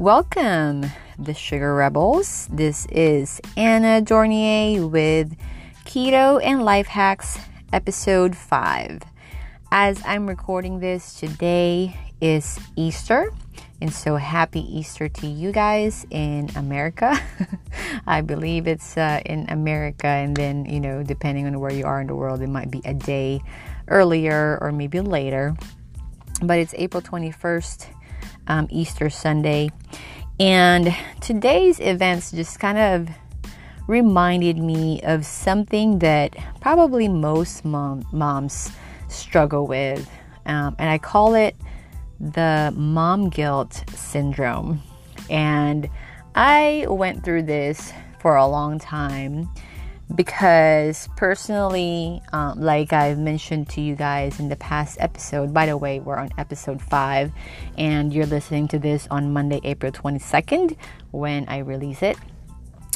Welcome, the Sugar Rebels. This is Anna Dornier with Keto and Life Hacks, episode 5. As I'm recording this, today is Easter. And so happy Easter to you guys in America. I believe it's uh, in America, and then, you know, depending on where you are in the world, it might be a day earlier or maybe later. But it's April 21st, um, Easter Sunday. And today's events just kind of reminded me of something that probably most mom, moms struggle with. Um, and I call it the mom guilt syndrome. And I went through this for a long time because personally, um, like I've mentioned to you guys in the past episode, by the way, we're on episode 5, and you're listening to this on Monday, April 22nd when I release it.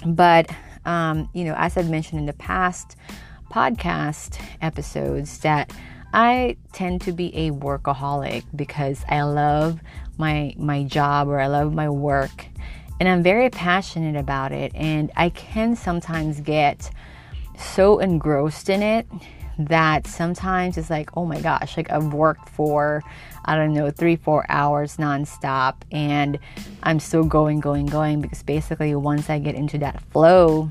But, um, you know, as I've mentioned in the past podcast episodes, that I tend to be a workaholic because I love my my job or I love my work and I'm very passionate about it and I can sometimes get so engrossed in it that sometimes it's like oh my gosh like I've worked for I don't know 3 4 hours nonstop and I'm still going going going because basically once I get into that flow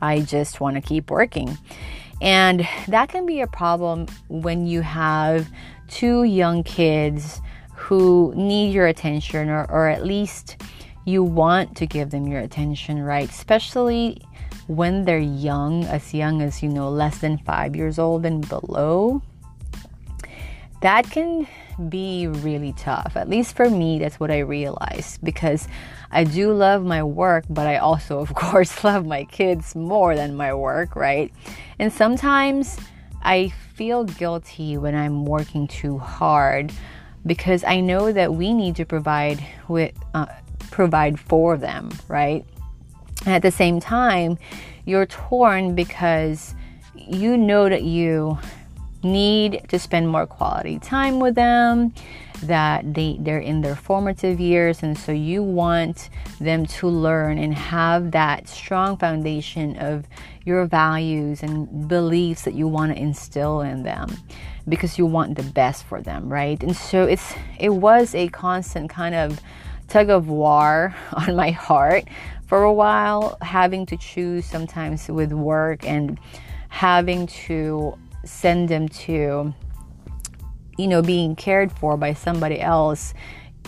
I just want to keep working and that can be a problem when you have two young kids who need your attention, or, or at least you want to give them your attention, right? Especially when they're young, as young as, you know, less than five years old and below. That can be really tough. At least for me, that's what I realized because I do love my work, but I also, of course, love my kids more than my work, right? And sometimes I feel guilty when I'm working too hard because I know that we need to provide with uh, provide for them, right? At the same time, you're torn because you know that you need to spend more quality time with them that they they're in their formative years and so you want them to learn and have that strong foundation of your values and beliefs that you want to instill in them because you want the best for them right? And so it's it was a constant kind of tug of war on my heart for a while having to choose sometimes with work and having to send them to you know being cared for by somebody else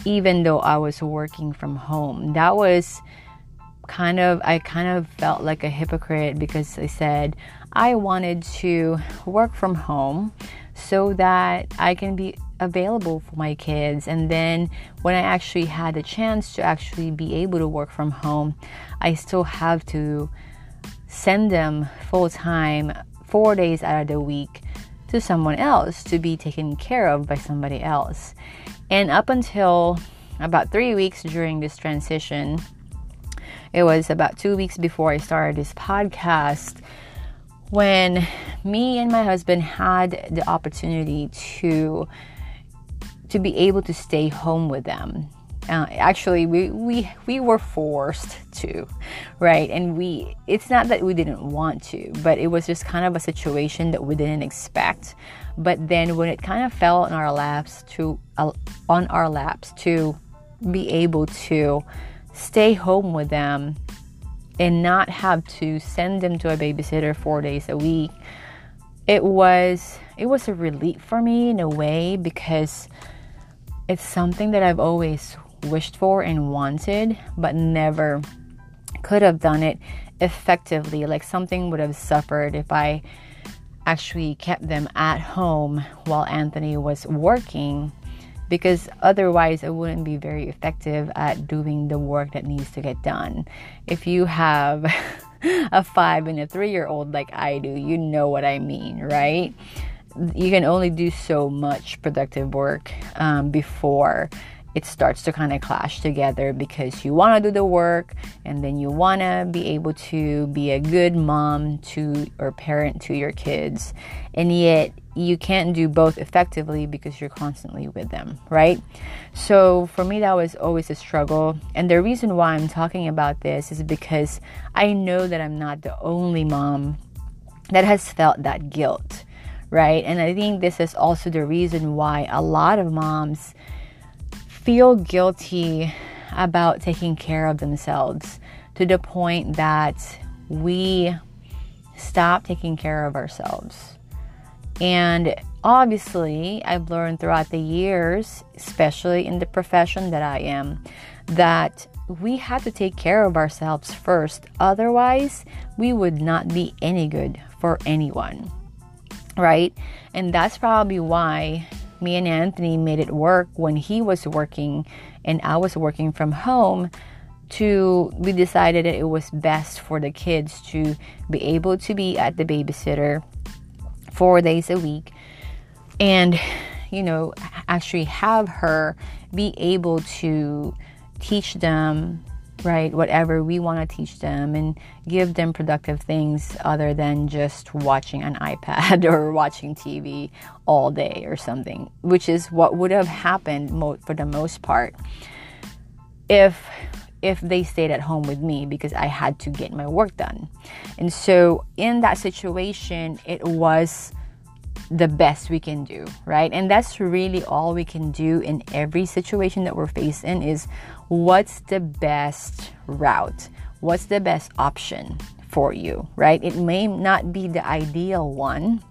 even though I was working from home. That was kind of I kind of felt like a hypocrite because I said I wanted to work from home so that I can be available for my kids and then when I actually had the chance to actually be able to work from home I still have to send them full time four days out of the week to someone else to be taken care of by somebody else. And up until about three weeks during this transition, it was about two weeks before I started this podcast when me and my husband had the opportunity to to be able to stay home with them. Uh, actually we, we we were forced to right? And we it's not that we didn't want to but it was just kind of a situation that we didn't expect. But then when it kind of fell on our laps to uh, on our laps to be able to stay home with them and not have to send them to a babysitter four days a week it was it was a relief for me in a way because it's something that I've always wished for and wanted, but never could have done it effectively. Like something would have suffered if I actually kept them at home while Anthony was working, because otherwise, I wouldn't be very effective at doing the work that needs to get done. If you have a five and a three year old like I do, you know what I mean, right? You can only do so much productive work um, before it starts to kind of clash together because you want to do the work and then you want to be able to be a good mom to or parent to your kids. And yet you can't do both effectively because you're constantly with them right? So for me that was always a struggle. And the reason why i'm talking about this is because i know that i'm not the only mom that has felt that guilt right and i think this is also the reason why a lot of moms feel guilty about taking care of themselves to the point that we stop taking care of ourselves. And obviously, I've learned throughout the years, especially in the profession that I am, that we have to take care of ourselves first. Otherwise, we would not be any good for anyone. Right? And that's probably why me and Anthony made it work when he was working and I was working from home to we decided that it was best for the kids to be able to be at the babysitter 4 days a week and you know actually have her be able to teach them right? Whatever we want to teach them and give them productive things other than just watching an iPad or watching TV all day or something, which is what would have happened mo- for the most part if if they stayed at home with me because I had to get my work done. And so in that situation, it was the best we can do, right? And that's really all we can do in every situation that we're faced in is what's the best route? What's the best option for you, right? It may not be the ideal one,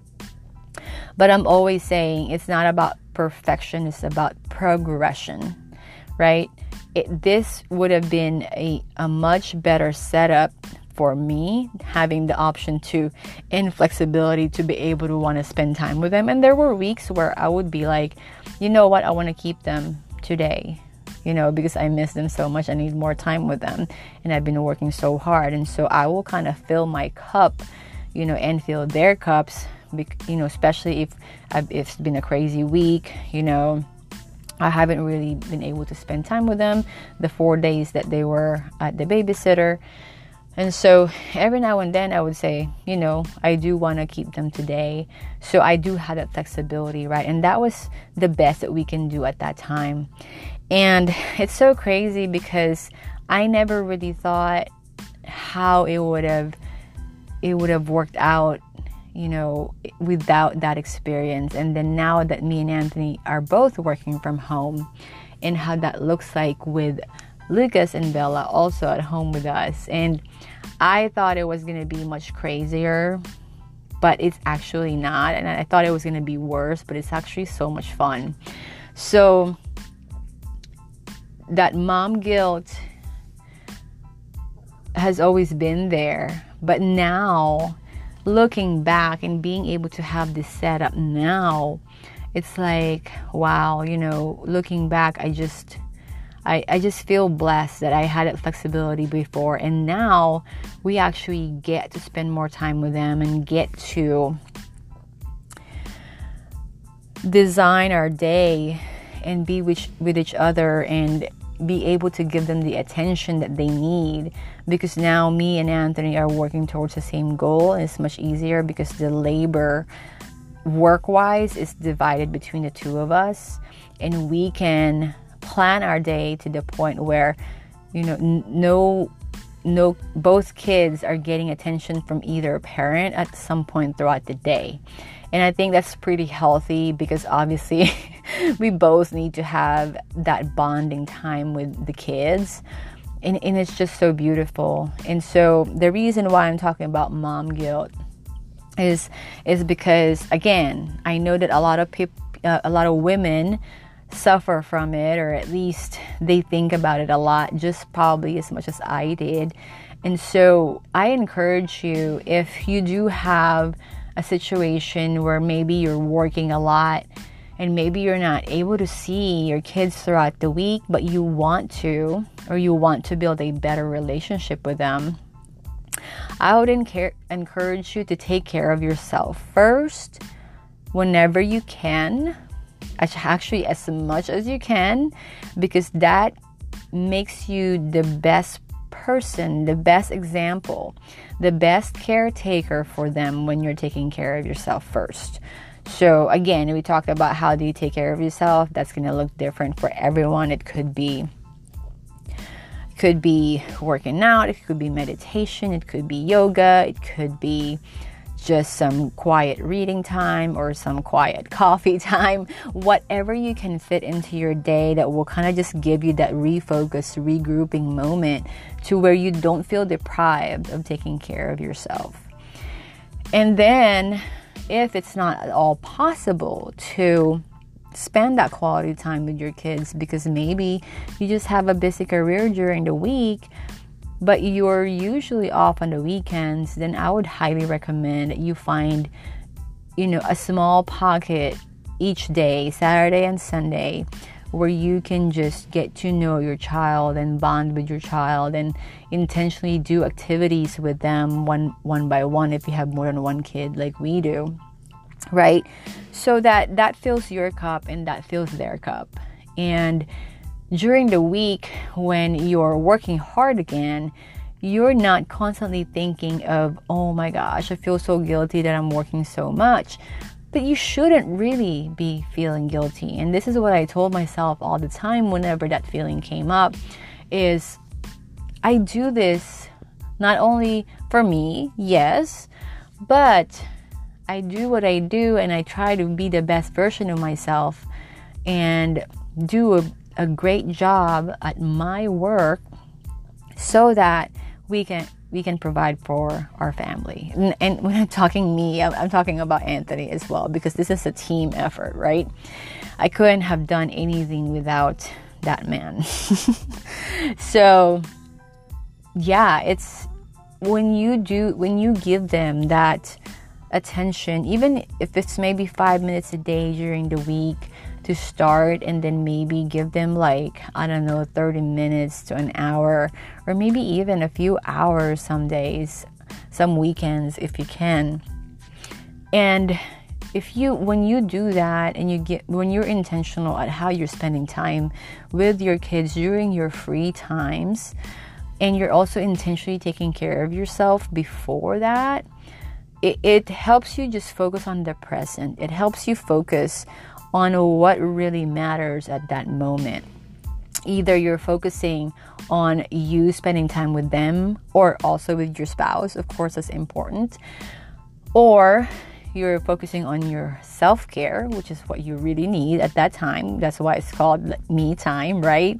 but I'm always saying it's not about perfection, it's about progression, right? It, this would have been a, a much better setup for me having the option to and flexibility to be able to want to spend time with them and there were weeks where i would be like you know what i want to keep them today you know, because I miss them so much. I need more time with them. And I've been working so hard. And so I will kind of fill my cup, you know, and fill their cups, you know, especially if, if it's been a crazy week, you know. I haven't really been able to spend time with them the four days that they were at the babysitter. And so every now and then I would say, you know, I do want to keep them today. So I do have that flexibility, right? And that was the best that we can do at that time. And it's so crazy because I never really thought how it would have it would have worked out, you know, without that experience. And then now that me and Anthony are both working from home and how that looks like with Lucas and Bella also at home with us. And I thought it was going to be much crazier, but it's actually not. And I thought it was going to be worse, but it's actually so much fun. So that mom guilt has always been there, but now looking back and being able to have this setup now, it's like, wow, you know, looking back, I just. I, I just feel blessed that I had that flexibility before, and now we actually get to spend more time with them and get to design our day and be with, with each other and be able to give them the attention that they need. Because now me and Anthony are working towards the same goal. And it's much easier because the labor work wise is divided between the two of us. And we can plan our day to the point where you know n- no no both kids are getting attention from either parent at some point throughout the day and I think that's pretty healthy because obviously we both need to have that bonding time with the kids. And, and it's just so beautiful. And so the reason why I'm talking about mom guilt is is because again, I know that a lot of people uh, a lot of women suffer from it or at least they think about it a lot just probably as much as I did. And so I encourage you if you do have a situation where maybe you're working a lot and maybe you're not able to see your kids throughout the week, but you want to, or you want to build a better relationship with them, I would encourage you to take care of yourself first whenever you can, actually as much as you can because that makes you the best person, the best example, the best caretaker for them when you're taking care of yourself first. So, again, we talked about how do you take care of yourself. That's going to look different for everyone. It could be could be working out, it could be meditation, it could be yoga, it could be just some quiet reading time or some quiet coffee time, whatever you can fit into your day that will kind of just give you that refocus, regrouping moment to where you don't feel deprived of taking care of yourself. And then, if it's not at all possible to spend that quality time with your kids because maybe you just have a busy career during the week but you're usually off on the weekends, then I would highly recommend you find, you know, a small pocket each day, Saturday and Sunday, where you can just get to know your child and bond with your child and intentionally do activities with them one one by one if you have more than one kid like we do. Right? So that that fills your cup and that fills their cup. And during the week when you're working hard again, you're not constantly thinking of, oh my gosh, I feel so guilty that I'm working so much. But you shouldn't really be feeling guilty. And this is what I told myself all the time whenever that feeling came up is I do this not only for me, yes, but I do what I do and I try to be the best version of myself and do a a great job at my work so that we can we can provide for our family. And, and when I'm talking me, I'm, I'm, talking about Anthony as well because this is a team effort, right? I couldn't have done anything without that man. so, yeah, it's when you do when you give them that attention, even if it's maybe 5 minutes a day during the week, to start and then maybe give them like I don't know 30 minutes to an hour or maybe even a few hours some days some weekends if you can. And if you when you do that and you get when you're intentional at how you're spending time with your kids during your free times and you're also intentionally taking care of yourself before that it, it helps you just focus on the present. It helps you focus on what really matters at that moment. Either you're focusing on you spending time with them or also with your spouse, of course, that's important. Or you're focusing on your self care, which is what you really need at that time. That's why it's called me time, right?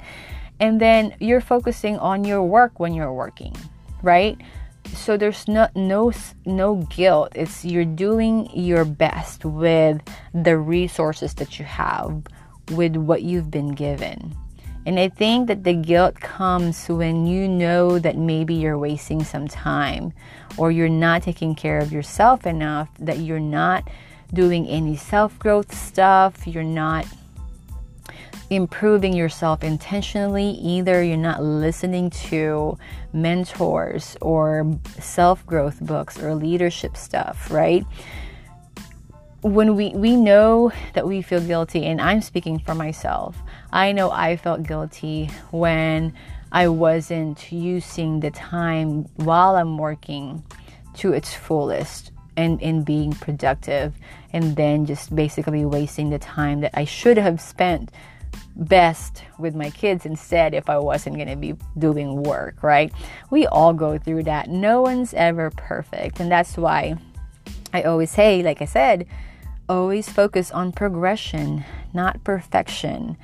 And then you're focusing on your work when you're working, right? So there's no no no guilt. It's you're doing your best with the resources that you have with what you've been given. And i think that the guilt comes when you know that maybe you're wasting some time or you're not taking care of yourself enough that you're not doing any self growth stuff you're not improving yourself intentionally. Either you're not listening to mentors or self growth books or leadership stuff, right? When we, we know that we feel guilty, and I'm speaking for myself, I know I felt guilty when I wasn't using the time while I'm working to its fullest and in being productive and then just basically wasting the time that I should have spent best with my kids instead if I wasn't going to be doing work, right? We all go through that. No one's ever perfect. And that's why I always say, like I said, always focus on progression, not perfection,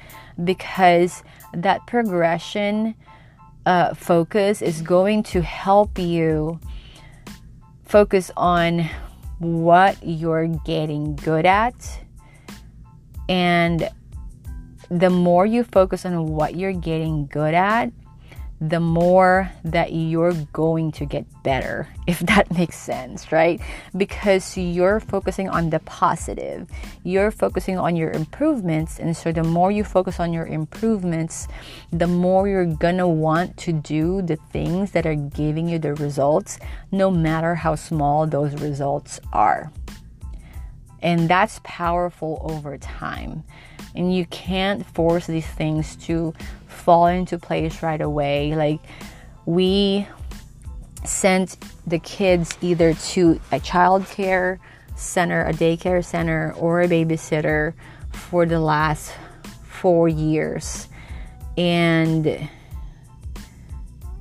because that progression uh, focus is going to help you focus on what you're getting good at and the more you focus on what you're getting good at, the more that you're going to get better, if that makes sense, right? Because you're focusing on the positive, you're focusing on your improvements. And so, the more you focus on your improvements, the more you're gonna want to do the things that are giving you the results, no matter how small those results are. And that's powerful over time. And you can't force these things to fall into place right away. Like, we sent the kids either to a child care center, a daycare center, or a babysitter for the last four years. And it,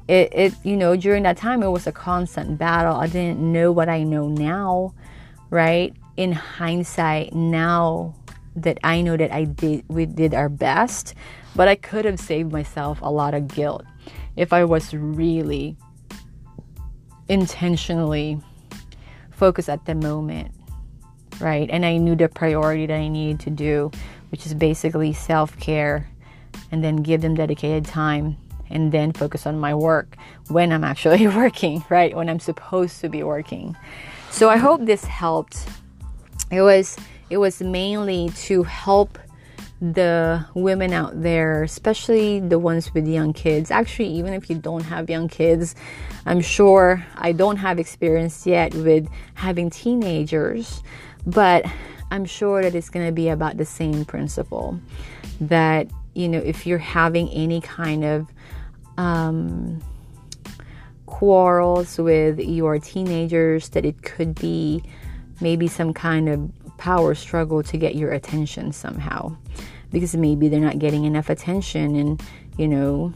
it, you know, during that time, it was a constant battle. I didn't know what I know now, right? In hindsight, now that I know that I did, we did our best, but I could have saved myself a lot of guilt if I was really intentionally focused at the moment, right? And I knew the priority that I needed to do, which is basically self care, and then give them dedicated time and then focus on my work when I'm actually working, right? When I'm supposed to be working. So I hope this helped. It was it was mainly to help the women out there, especially the ones with young kids. Actually, even if you don't have young kids, I'm sure I don't have experience yet with having teenagers, but I'm sure that it's going to be about the same principle that, you know, if you're having any kind of um, quarrels with your teenagers, that it could be maybe some kind of power struggle to get your attention somehow. Because maybe they're not getting enough attention and you know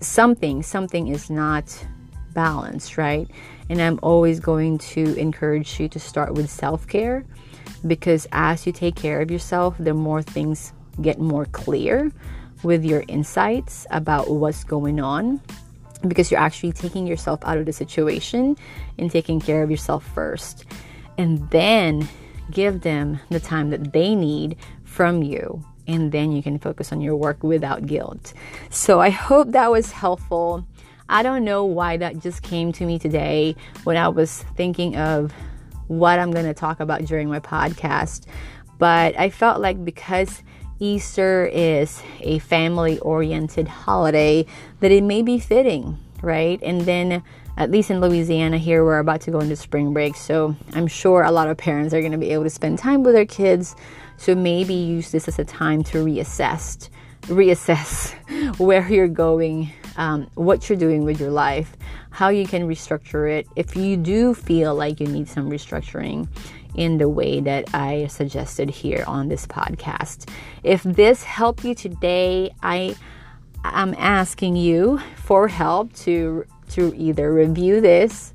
something something is not balanced right? And i'm always going to encourage you to start with self-care because as you take care of yourself the more things get more clear with your insights about what's going on because you're actually taking yourself out of the situation and taking care of yourself first and then give them the time that they need from you and then you can focus on your work without guilt. So I hope that was helpful. I don't know why that just came to me today when I was thinking of what I'm going to talk about during my podcast, but I felt like because Easter is a family oriented holiday that it may be fitting, right? And then at least in Louisiana here we're about to go into spring break, so I'm sure a lot of parents are going to be able to spend time with their kids so maybe use this as a time to reassess, reassess where you're going, um, what you're doing with your life, how you can restructure it. If you do feel like you need some restructuring in the way that I suggested here on this podcast. If this helped you today, I am asking you for help to to either review this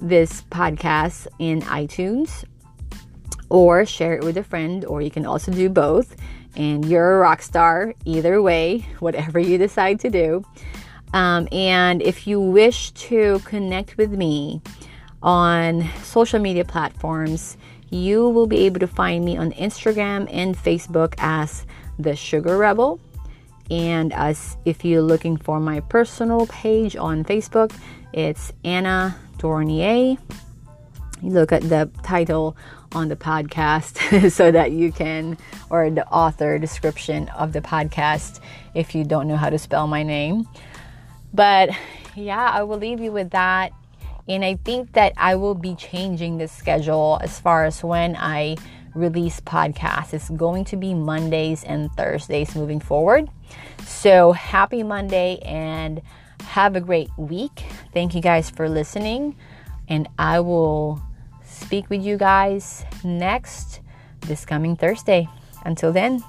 this podcast in iTunes or share it with a friend, or you can also do both. And you're a rock star either way, whatever you decide to do. Um, and if you wish to connect with me on social media platforms, you will be able to find me on Instagram and Facebook as the Sugar Rebel. And as if you're looking for my personal page on Facebook, it's Anna Dornier. You look at the title on the podcast so that you can, or the author description of the podcast if you don't know how to spell my name. But yeah, I will leave you with that. And I think that I will be changing the schedule as far as when I release podcast. It's going to be Mondays and Thursdays moving forward. So happy Monday and have a great week. Thank you guys for listening. And I will speak with you guys next this coming Thursday. Until then,